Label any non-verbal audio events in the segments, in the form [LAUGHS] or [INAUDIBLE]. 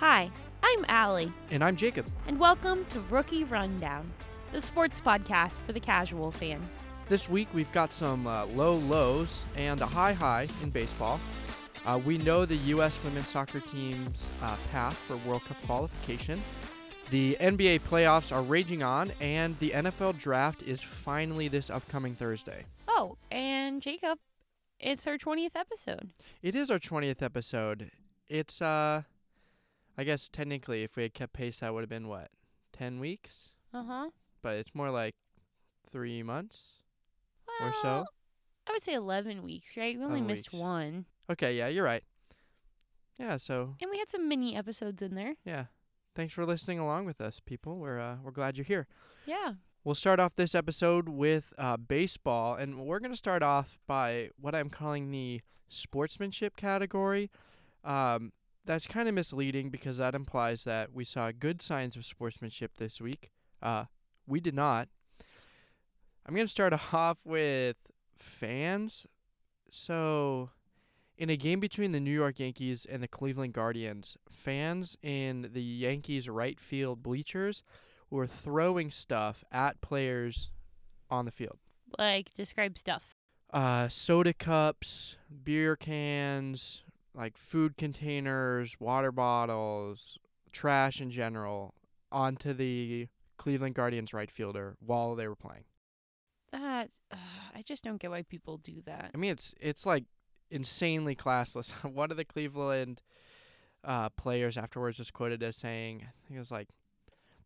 Hi, I'm Allie, And I'm Jacob. and welcome to Rookie Rundown, the sports podcast for the casual fan. This week we've got some uh, low lows and a high high in baseball. Uh, we know the U.S. women's soccer team's uh, path for World Cup qualification. The NBA playoffs are raging on, and the NFL draft is finally this upcoming Thursday. Oh, and Jacob, it's our 20th episode. It is our 20th episode. It's, uh, I guess technically, if we had kept pace, that would have been what, 10 weeks? Uh huh. But it's more like three months or so. Well, I would say 11 weeks, right? We only missed weeks. one. Okay, yeah, you're right. Yeah, so And we had some mini episodes in there. yeah. Thanks for listening along with us, people. We're uh, we're glad you're here. Yeah. We'll start off this episode with uh, baseball, and we're going to start off by what I'm calling the sportsmanship category. Um, that's kind of misleading because that implies that we saw good signs of sportsmanship this week. Uh, we did not. I'm going to start [LAUGHS] off with fans. So, in a game between the New York Yankees and the Cleveland Guardians, fans in the Yankees right field bleachers were throwing stuff at players on the field. Like, describe stuff. Uh, soda cups, beer cans, like food containers, water bottles, trash in general, onto the Cleveland Guardians right fielder while they were playing. That, uh, I just don't get why people do that. I mean, it's it's like insanely classless. [LAUGHS] One of the Cleveland uh, players afterwards was quoted as saying, I think it was like,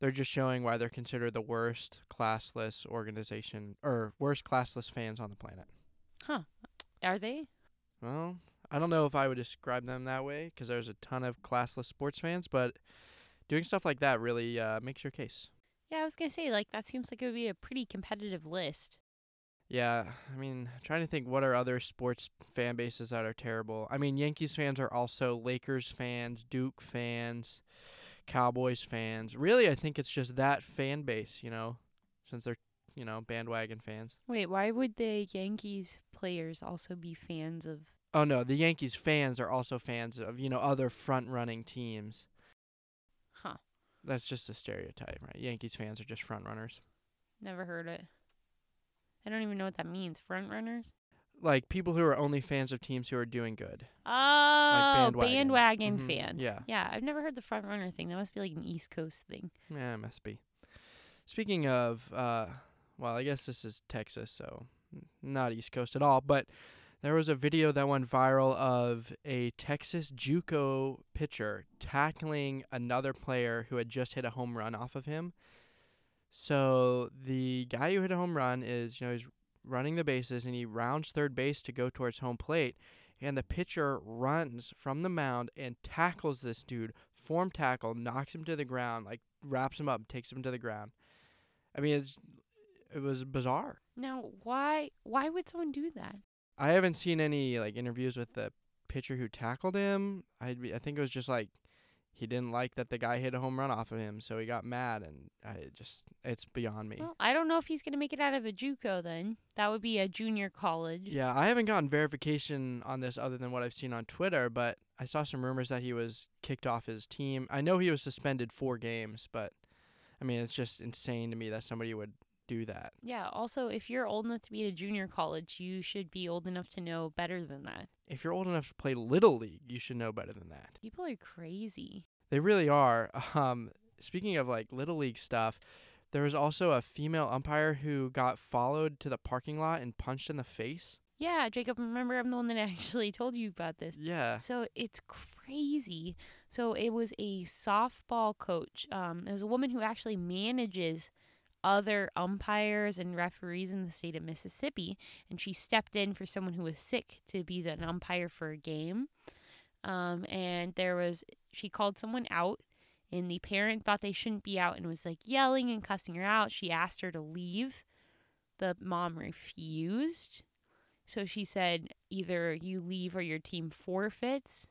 they're just showing why they're considered the worst classless organization or worst classless fans on the planet. Huh? Are they? Well, I don't know if I would describe them that way because there's a ton of classless sports fans, but doing stuff like that really uh, makes your case. Yeah, I was going to say, like, that seems like it would be a pretty competitive list. Yeah, I mean, trying to think what are other sports fan bases that are terrible. I mean, Yankees fans are also Lakers fans, Duke fans, Cowboys fans. Really, I think it's just that fan base, you know, since they're, you know, bandwagon fans. Wait, why would the Yankees players also be fans of Oh no, the Yankees fans are also fans of, you know, other front-running teams. Huh. That's just a stereotype, right? Yankees fans are just front runners. Never heard it. I don't even know what that means. Front runners? Like people who are only fans of teams who are doing good. Oh, bandwagon. bandwagon, Mhm, fans. yeah. Yeah, I've never heard the front runner thing. That must be like an East Coast thing. Yeah, it must be. Speaking of, uh, well, I guess this is Texas, so not East Coast at all. But there was a video that went viral of a Texas JUCO pitcher tackling another player who had just hit a home run off of him. So the guy who hit a home run is, you know, he's running the bases and he rounds third base to go towards home plate. And the pitcher runs from the mound and tackles this dude, form tackle, knocks him to the ground, like wraps him up, takes him to the ground. I mean, it's it was bizarre. Now, why why would someone do that? I haven't seen any like interviews with the pitcher who tackled him. I I think it was just like he didn't like that the guy hit a home run off of him, so he got mad, and I just it's beyond me. Well, I don't know if he's gonna make it out of a JUCO. Then that would be a junior college. Yeah, I haven't gotten verification on this other than what I've seen on Twitter, but I saw some rumors that he was kicked off his team. I know he was suspended four games, but I mean, it's just insane to me that somebody would do that. Yeah. Also, if you're old enough to be at a junior college, you should be old enough to know better than that. If you're old enough to play Little League, you should know better than that. People are crazy. They really are. [LAUGHS] Um, speaking of like Little League stuff, there was also a female umpire who got followed to the parking lot and punched in the face. Yeah, Jacob. Remember, I'm the one that [LAUGHS] actually told you about this. Yeah. So it's crazy. So it was a softball coach. Um, it was a woman who actually manages other umpires and referees in the state of Mississippi, and she stepped in for someone who was sick to be the, an umpire for a game. Um, and there was she called someone out, and the parent thought they shouldn't be out and was like yelling and cussing her out. She asked her to leave. The mom refused. So she said, either you leave or your team forfeits.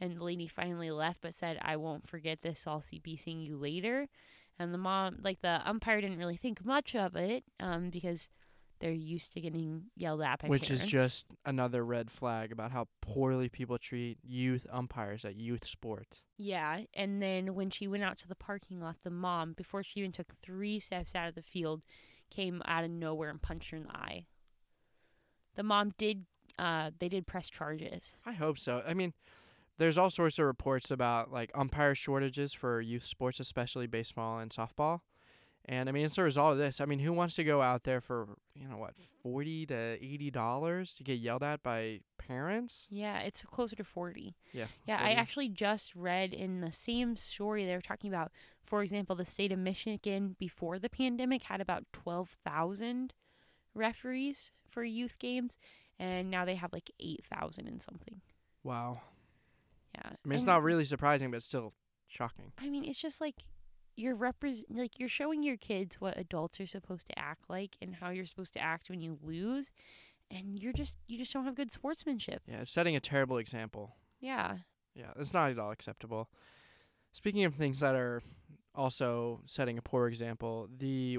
And the lady finally left, but said, I won't forget this. I'll see, be seeing you later. And the mom, like the umpire, didn't really think much of it um, because they're used to getting yelled at by Which parents. is just another red flag about how poorly people treat youth umpires at youth sports. Yeah, and then when she went out to the parking lot, the mom, before she even took three steps out of the field, came out of nowhere and punched her in the eye. The mom did. Uh, they did press charges. I hope so. I mean, there's all sorts of reports about like umpire shortages for youth sports, especially baseball and softball. And I mean, it's a result of this. I mean, who wants to go out there for you know what, forty to eighty dollars to get yelled at by parents? Yeah, it's closer to forty. Yeah. Yeah, I actually just read in the same story they were talking about. For example, the state of Michigan before the pandemic had about twelve thousand referees for youth games, and now they have like eight thousand and something. Wow. Yeah, I mean, it's not really surprising, but still shocking. I mean, it's just like you're repres like you're showing your kids what adults are supposed to act like and how you're supposed to act when you lose, and you're just you just don't have good sportsmanship. Yeah, it's setting a terrible example. Yeah. Yeah, it's not at all acceptable. Speaking of things that are also setting a poor example, the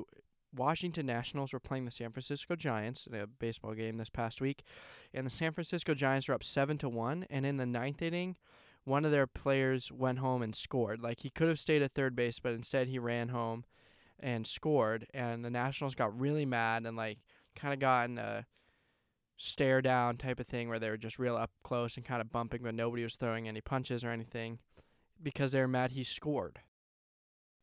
Washington Nationals were playing the San Francisco Giants in a baseball game this past week, and the San Francisco Giants were up seven to one. And in the ninth inning, one of their players went home and scored. Like he could have stayed at third base, but instead he ran home and scored. And the Nationals got really mad and like kind of got in a stare down type of thing where they were just real up close and kind of bumping, but nobody was throwing any punches or anything because they were mad he scored.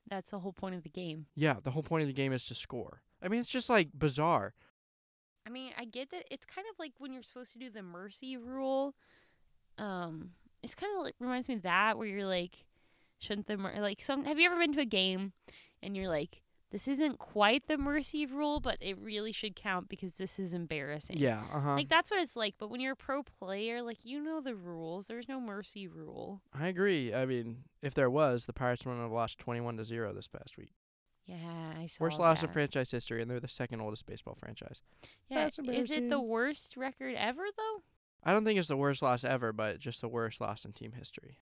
That's the whole point of the game. Yeah, the whole point of the game is to score. I mean, it's just like bizarre. I mean, I get that it's kind of like when you're supposed to do the mercy rule. Um, it's kind of like reminds me of that where you're like, shouldn't the mer- like some? Have you ever been to a game and you're like, this isn't quite the mercy rule, but it really should count because this is embarrassing. Yeah, uh huh. Like that's what it's like. But when you're a pro player, like you know the rules. There's no mercy rule. I agree. I mean, if there was, the Pirates would have lost twenty-one to zero this past week. Yeah, I saw. Worst loss in franchise history, and they're the second oldest baseball franchise. Yeah, is it the worst record ever though? I don't think it's the worst loss ever, but just the worst loss in team history.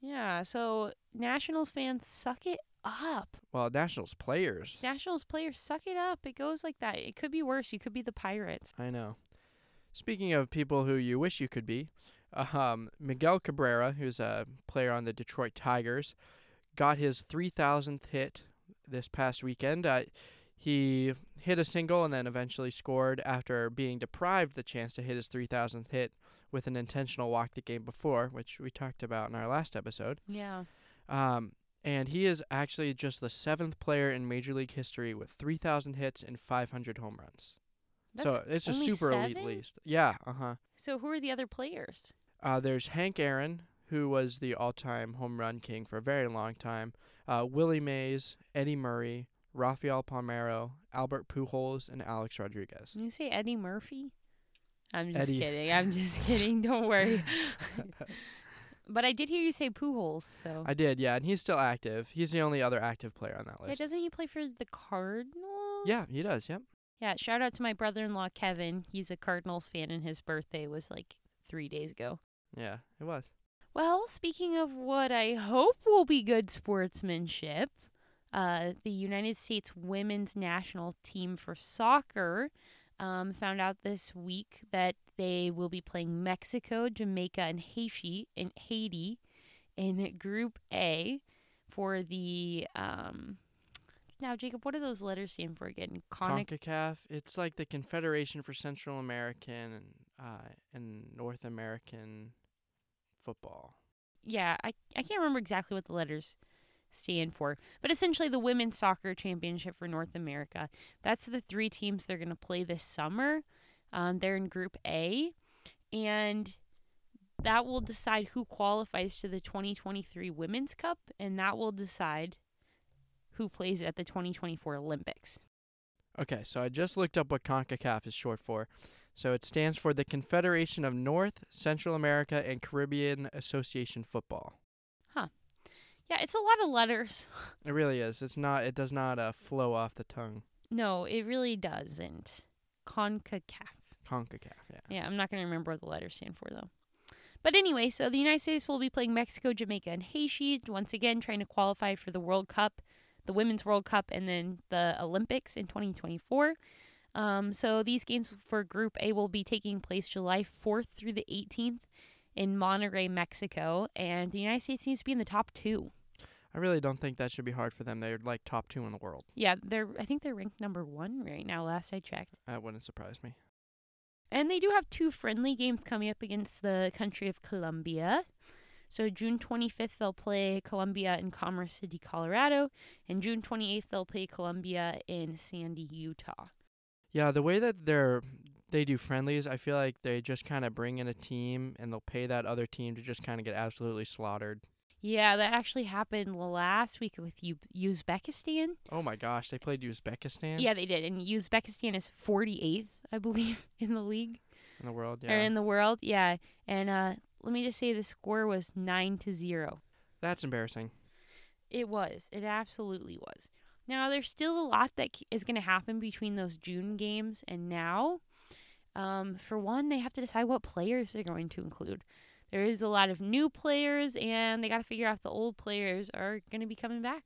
Yeah. So Nationals fans, suck it up. Well, Nationals players. Nationals players, suck it up. It goes like that. It could be worse. You could be the Pirates. I know. Speaking of people who you wish you could be, um, Miguel Cabrera, who's a player on the Detroit Tigers, got his 3,000th hit this past weekend. Uh, he hit a single and then eventually scored after being deprived the chance to hit his 3,000th hit with an intentional walk the game before, which we talked about in our last episode. Yeah. Um, and he is actually just the seventh player in Major League history with 3,000 hits and 500 home runs. That's so it's a super elite list. Yeah, uh huh. So who are the other players? Uh, there's Hank Aaron, who was the all-time home run king for a very long time. Uh, Willie Mays, Eddie Murray, Rafael Palmeiro, Albert Pujols, and Alex Rodriguez. Did you say Eddie Murphy? I'm just Eddie. kidding. I'm just [LAUGHS] kidding. Don't worry. [LAUGHS] [LAUGHS] but I did hear you say Pujols, though. I did, yeah, and he's still active. He's the only other active player on that list. yeah, doesn't he play for the Cardinals? Yeah, he does. Yep. Yeah. Shout out to my brother-in-law Kevin. He's a Cardinals fan, and his birthday was like three days ago. Yeah, it was. Well, speaking of what I hope will be good sportsmanship, uh, the United States women's national team for soccer um, found out this week that they will be playing Mexico, Jamaica, and Haiti in Haiti in Group A for the. Um, now, Jacob, what do those letters stand for again? Conic- CONCACAF. It's like the Confederation for Central American and uh, and North American football. yeah, I, I can't remember exactly what the letters stand for, but essentially the women's soccer championship for North America. That's the three teams they're going to play this summer. Um, they're in Group A, and that will decide who qualifies to the 2023 Women's Cup, and that will decide who plays at the 2024 Olympics. Okay, so I just looked up what CONCACAF is short for. So it stands for the Confederation of North, Central America, and Caribbean Association Football. Yeah, it's a lot of letters. [LAUGHS] It really is. It's not. It does not uh, flow off the tongue. No, it really doesn't. CONCACAF. CONCACAF. Yeah. Yeah, I'm not going to remember what the letters stand for, though. But anyway, so the United States will be playing Mexico, Jamaica, and Haiti, once again trying to qualify for the World Cup, the Women's World Cup, and then the Olympics in 2024. Um, so these games for Group A will be taking place July 4th through the 18th in Monterrey, Mexico, and the United States needs to be in the top two. I really don't think that should be hard for them. They're like top two in the world. Yeah, they're I think they're ranked number one right now. Last I checked. That wouldn't surprise me. And they do have two friendly games coming up against the country of Colombia. So June 25th they'll play Colombia in Commerce City, Colorado, and June 28th they'll play Colombia in Sandy, Utah. Yeah, the way that they're they do friendlies, I feel like they just kind of bring in a team and they'll pay that other team to just kind of get absolutely slaughtered. Yeah, that actually happened last week with U- Uzbekistan. Oh my gosh, they played Uzbekistan Yeah, they did. And Uzbekistan is 48th, I believe, [LAUGHS] in the league in the world. or Yeah, in the world. Yeah. And uh, let me just say the score was 9 to 0. that's embarrassing. It was. It absolutely was. Now, there's still a lot that is going to happen between those June games and now. Um, for one, they have to decide what players they're going to include. There is a lot of new players, and they got to figure out if the old players are going to be coming back.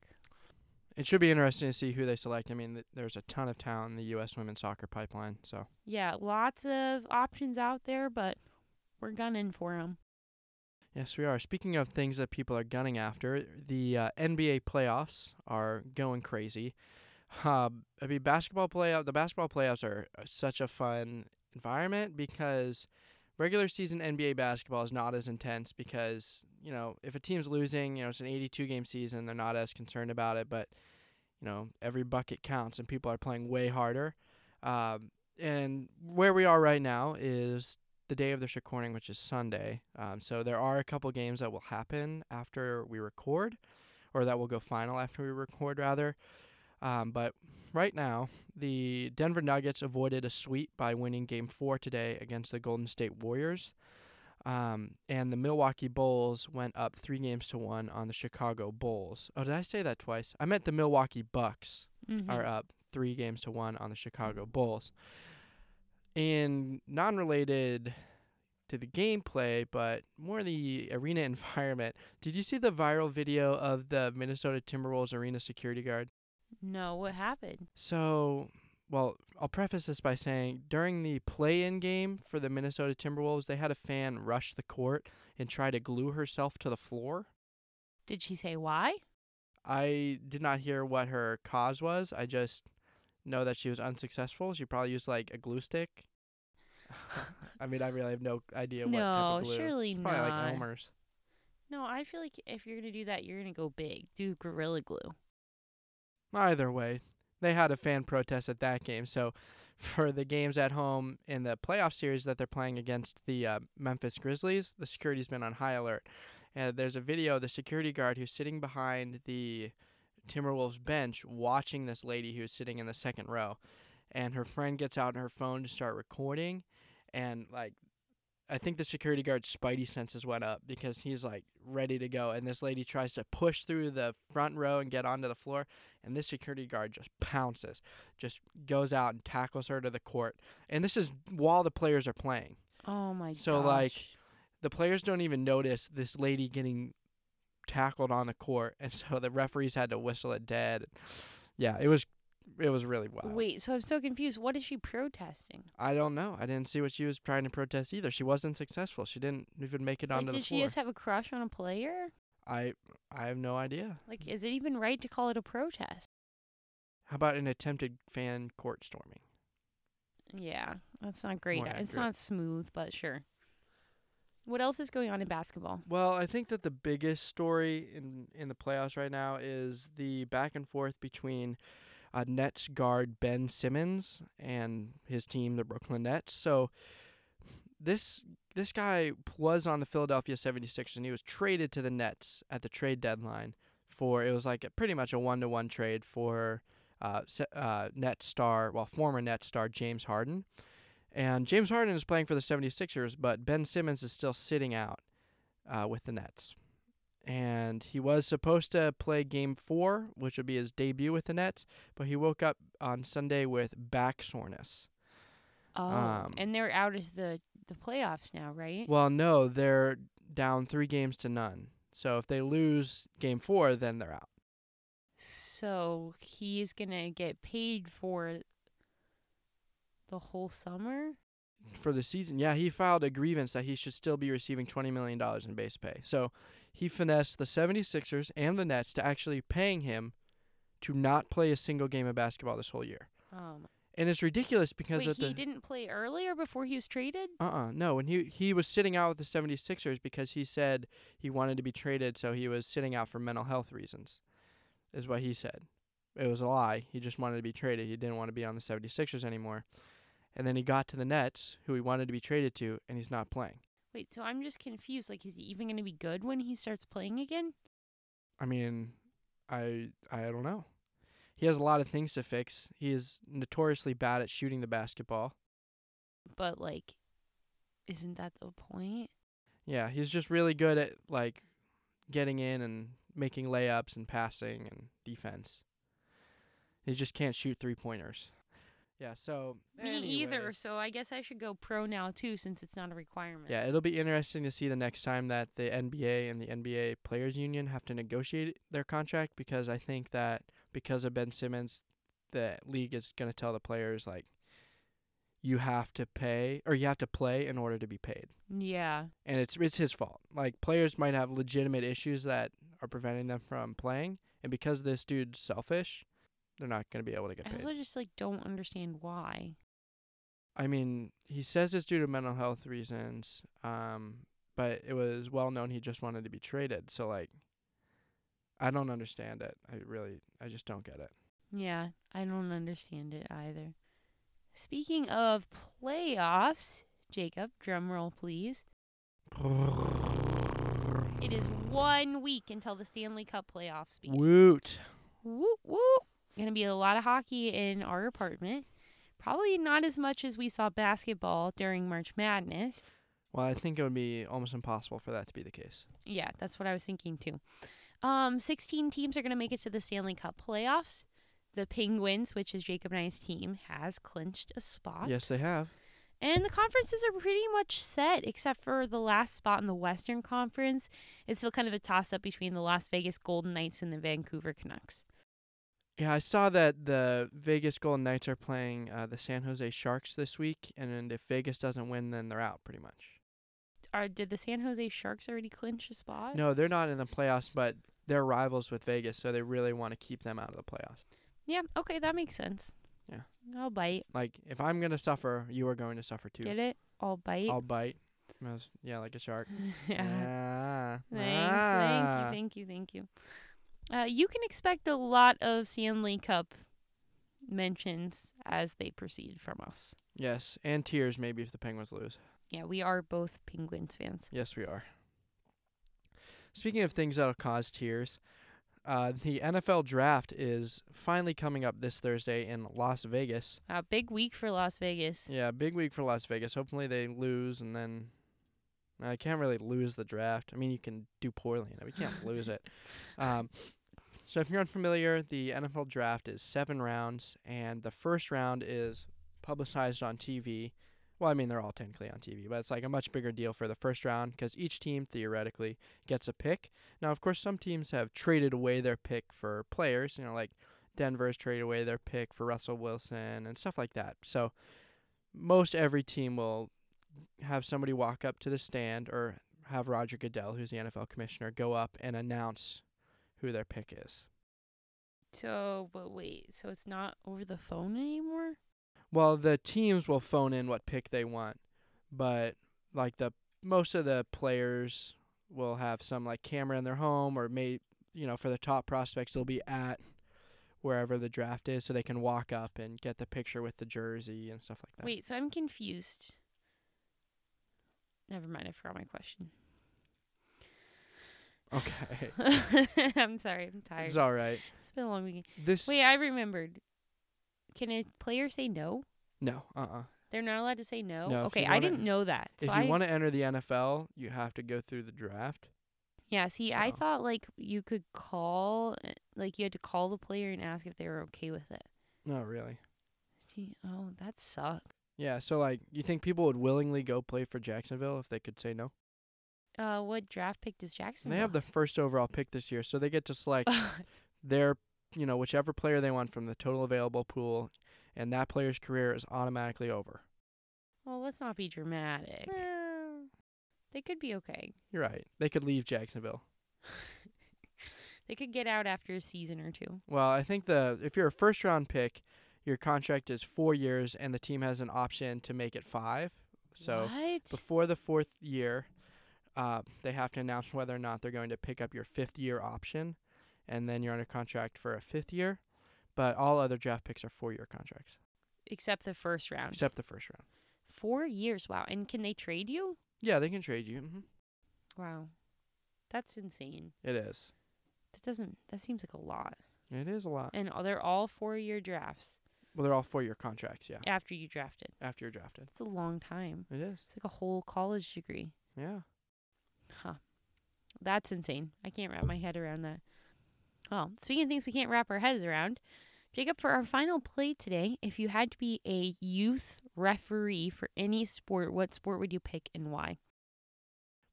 It should be interesting to see who they select. I mean, th- there's a ton of talent in the U.S. women's soccer pipeline. So Yeah, lots of options out there, but we're gunning for them. yes, we are. Speaking of things that people are gunning after, the uh, NBA playoffs are going crazy. Uh, I mean, basketball playoff. The basketball playoffs are uh, such a fun environment because regular season NBA basketball is not as intense because you know if a team's losing, you know it's an 82 game season, they're not as concerned about it. But you know every bucket counts, and people are playing way harder. Um, and where we are right now is the day of this recording, which is Sunday. Um, so there are a couple games that will happen after we record, or that will go final after we record, rather. Um, but right now, the Denver Nuggets avoided a sweep by winning Game Four today against the Golden State Warriors, um, and the Milwaukee Bulls went up three games to one on the Chicago Bulls. Oh, did I say that twice? I meant the Milwaukee Bucks Mm-hmm. are up three games to one on the Chicago Bulls. In non related to the gameplay, but more the arena [LAUGHS] environment, did you see the viral video of the Minnesota Timberwolves arena security guard? No, what happened? So, well, I'll preface this by saying during the play in game for the Minnesota Timberwolves, they had a fan rush the court and try to glue herself to the floor. Did she say why? I did not hear what her cause was. I just know that she was unsuccessful. She probably used like a glue stick. [LAUGHS] I mean, I really have no idea what type no, of glue. surely probably not. like Elmer's. No, I feel like if you're gonna do that, you're gonna go big. Do gorilla glue. Either way, they had a fan protest at that game. So, [LAUGHS] for the games at home in the playoff series that they're playing against the uh, Memphis Grizzlies, the security's been on high alert. And there's a video of the security guard who's sitting behind the Timberwolves bench watching this lady who's sitting in the second row. And her friend gets out her phone to start recording. And, like, I think the security guard's spidey senses went up because he's, like, ready to go. And this lady tries to push through the front row and get onto the floor and this security guard just pounces, just goes out and tackles her to the court. And this is while the players are playing. Oh my god. So, gosh. like, The players don't even notice this lady getting tackled on the court, and so the referees had to whistle it dead. Yeah, it was it was really wild. Wait, so I'm so confused. What is she protesting? I don't know. I didn't see what she was trying to protest either. She wasn't successful. She didn't even make it Like, onto did the she floor. just have a crush on a player? I I have no idea. Like, is it even right to call it a protest? How about an attempted fan court storming? Yeah, that's not great. More It's accurate. not smooth, but sure. What else is going on in basketball? Well, I think that the biggest story in in the playoffs right now is the back and forth between uh, Nets guard Ben Simmons and his team, the Brooklyn Nets. So this this guy was on the Philadelphia 76ers and he was traded to the Nets at the trade deadline for it was like a, pretty much a one to one trade for uh, uh, Net star, well, former Net star James Harden. And James Harden is playing for the 76ers, but Ben Simmons is still sitting out uh, with the Nets. And he was supposed to play game four, which would be his debut with the Nets, but he woke up on Sunday with back soreness. Oh, Um, and they're out of the the playoffs now, right? Well, no, they're down three games to none. So if they lose game four, then they're out. So he's gonna get paid for The whole summer? for the season. Yeah, he filed a grievance that he should still be receiving $20 million in base pay. So he finessed the 76ers and the Nets to actually paying him to not play a single game of basketball this whole year. Um, And it's ridiculous because wait, he the didn't play earlier before he was traded? uh-uh no and he he was sitting out with the 76ers because he said he wanted to be traded so he was sitting out for mental health reasons is what he said. It was a lie. He just wanted to be traded. He didn't want to be on the 76ers anymore. And then he got to the Nets who he wanted to be traded to and he's not playing Wait, so I'm just confused. Like, is he even going to be good when he starts playing again? I mean I I don't know he has a lot of things to fix he is notoriously bad at shooting the basketball But, like, isn't that the point? Yeah, he's just really good at like getting in and making layups and passing and defense. He just can't shoot three pointers. Yeah, so Me either. So I guess I should go pro now, too, since it's not a requirement. Yeah, it'll be interesting to see the next time that the NBA and the NBA Players Union have to negotiate their contract because I think that because of Ben Simmons, the league is going to tell the players like you have to pay or you have to play in order to be paid. Yeah. and it's it's his fault. Like players might have legitimate issues that are preventing them from playing, and because this dude's selfish, they're not going to be able to get I paid. also just, like, don't understand why. I mean, he says it's due to mental health reasons, um, but it was well known he just wanted to be traded. So like, I don't understand it. I really, I just don't get it. Yeah, I don't understand it either. Speaking of playoffs, Jacob, drum roll please. It is one week until the Stanley Cup playoffs begin. Woot! Woo woo. Gonna be a lot of hockey in our apartment. Probably not as much as we saw basketball during March Madness. Well, I think it would be almost impossible for that to be the case. Yeah, that's what I was thinking too. Um, 16 teams are going to make it to the Stanley Cup playoffs. The Penguins, which is Jacob and I's team, has clinched a spot. Yes, they have. And the conferences are pretty much set, except for the last spot in the Western Conference. It's still kind of a toss up between the Las Vegas Golden Knights and the Vancouver Canucks. Yeah, I saw that the Vegas Golden Knights are playing uh, the San Jose Sharks this week, and if Vegas doesn't win, then they're out pretty much. Are, did the San Jose Sharks already clinch a spot? No, they're not in the playoffs, but they're rivals with Vegas, so they really want to keep them out of the playoffs. Yeah, okay, that makes sense. Yeah. I'll bite. Like, if I'm gonna suffer, you are going to suffer too. Get it? I'll bite. I'll bite. Yeah, like a shark. [LAUGHS] yeah. Ah, Thanks. ah. Thank you. Thank you. Thank you. Uh, you can expect a lot of Stanley Cup mentions as they proceed from us. Yes, and tears maybe if the Penguins lose. Yeah, we are both Penguins fans. Yes, we are. Speaking of things that'll cause tears, uh, the NFL draft is finally coming up this Thursday in Las Vegas. Uh, big week for Las Vegas. Yeah, big week for Las Vegas. Hopefully they lose, and then I can't really lose the draft. I mean, you can do poorly in it, you can't lose it. [LAUGHS] Um, so if you're unfamiliar, the NFL draft is seven rounds, and the first round is publicized on TV. Well, I mean, they're all technically on TV, but it's like a much bigger deal for the first round because each team theoretically gets a pick. Now, of course, some teams have traded away their pick for players. You know, like Denver's traded away their pick for Russell Wilson and stuff like that. So most every team will have somebody walk up to the stand or have Roger Goodell, who's the NFL commissioner, go up and announce who their pick is. So, but wait, so it's not over the phone anymore? Well, the teams will phone in what pick they want, but like the most of the players will have some like camera in their home or may you know for the top prospects they'll be at wherever the draft is so they can walk up and get the picture with the jersey and stuff like that. Wait, so I'm confused. Never mind, I forgot my question. Okay. [LAUGHS] I'm sorry, I'm tired. it's all right. It's been a long weekend. This Wait, I remembered. Can a player say no? No, uh-uh. They're not allowed to say no. No, if okay, you I wanna- didn't know that. So if I you want to enter the NFL, you have to go through the draft. yeah. See, I so- thought like you could call, uh, like you had to call the player and ask if they were okay with it. No, really. Gee, oh, that sucks. Yeah, so like you think people would willingly go play for Jacksonville if they could say no? Uh, what draft pick does Jackson? They have the first overall pick this year, so they get to select [LAUGHS] their, you know, whichever player they want from the total available pool, and that player's career is automatically over. Well, let's not be dramatic. They could be okay. You're right. They could leave Jacksonville. [LAUGHS] They could get out after a season or two. Well, I think the if you're a first round pick, your contract is four years, and the team has an option to make it five. So what? before the fourth year, uh, they have to announce whether or not they're going to pick up your fifth year option, and then you're under contract for a fifth year. But all other draft picks are four year contracts, Except the first round. except the first round. Four years. Wow. And can they trade you? Yeah, they can trade you. Mm-hmm. Wow. That's insane. It is. That doesn't. That seems like a lot. It is a lot. And they're all four-year drafts Well, they're all four year contracts. Yeah, after you drafted. after you're drafted. It's a long time. It is. It's like a whole college degree. Yeah. Huh. That's insane. I can't wrap my head around that. Well, speaking of things we can't wrap our heads around, Jacob, for our final play today, if you had to be a youth referee for any sport, what sport would you pick and why?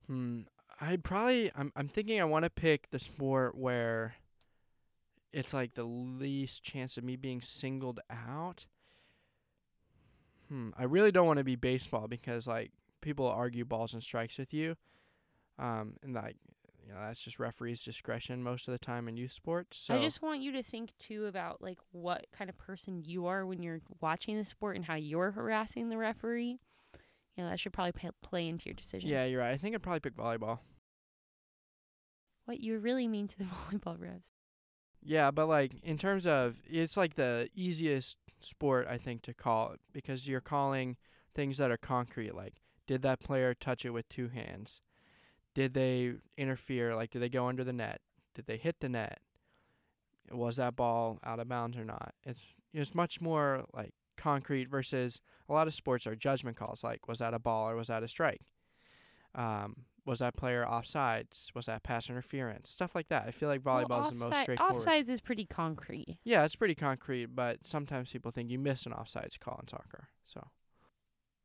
Hmm. I'd probably. I'm. I'm thinking. I want to pick the sport where it's like the least chance of me being singled out. Hmm. I really don't want to be baseball because like people argue balls and strikes with you, um, and like you know that's just referees' discretion most of the time in youth sports. So I just want you to think too about like what kind of person you are when you're watching the sport and how you're harassing the referee. You know, that should probably play into your decision. yeah, you're right. I think I'd probably pick volleyball. What you really mean to the [LAUGHS] volleyball refs. Yeah, but like in terms of it's like the easiest sport I think to call because you're calling things that are concrete like did that player touch it with two hands? Did they interfere like did they go under the net? Did they hit the net? Was that ball out of bounds or not? It's it's much more like concrete versus a lot of sports are judgment calls like was that a ball or was that a strike? Um was that player offsides? Was that pass interference? Stuff like that. I feel like volleyball well, is the most straightforward. Offsides is pretty concrete. Yeah, it's pretty concrete, but sometimes people think you miss an offsides call in soccer. So,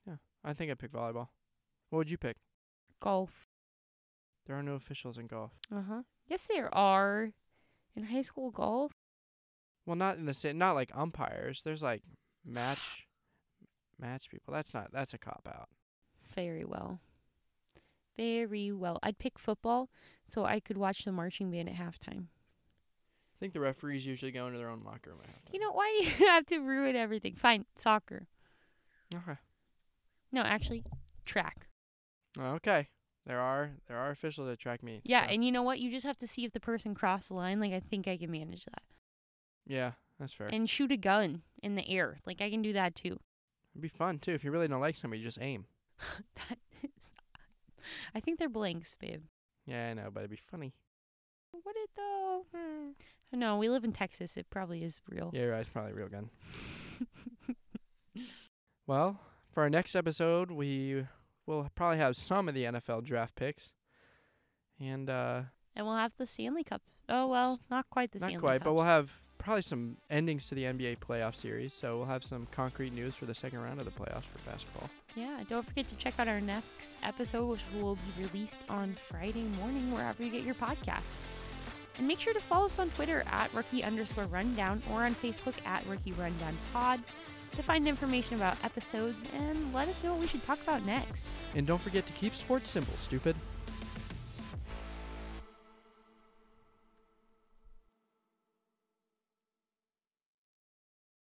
yeah, I think I'd pick volleyball. What would you pick? Golf. There are no officials in golf. Uh huh. Yes, there are. In high school golf. Well, not in the same, not like umpires. There's like match, match people. That's not. That's a cop out. Very well. Very well. I'd pick football so I could watch the marching band at halftime. I think the referees usually go into their own locker room at halftime. You know, why do you [LAUGHS] have to ruin everything? Fine, soccer. Okay. No, actually, track. Okay. There are there are officials that track me. Yeah, so- and you know what? You just have to see if the person crossed the line. Like, I think I can manage that. yeah, that's fair. And shoot a gun in the air. Like, I can do that too. It'd be fun too if you really don't like somebody. Just aim. [LAUGHS] that is. I think they're blanks, babe. Yeah, I know, but it'd be funny. Would it though? Hmm. No, we live in Texas. It probably is real. Yeah, right. It's probably a real gun. [LAUGHS] Well, for our next episode, we will probably have some of the NFL draft picks, and uh, And we'll have the Stanley Cup. Oh well, not quite the not Stanley quite, Cup. but we'll have probably some endings to the NBA playoff series. So we'll have some concrete news for the second round of the playoffs for basketball. Yeah, don't forget to check out our next episode, which will be released on Friday morning, wherever you get your podcast. And make sure to follow us on Twitter at rookie underscore rundown or on Facebook at rookie rundown pod to find information about episodes and let us know what we should talk about next. And don't forget to keep sports simple, stupid.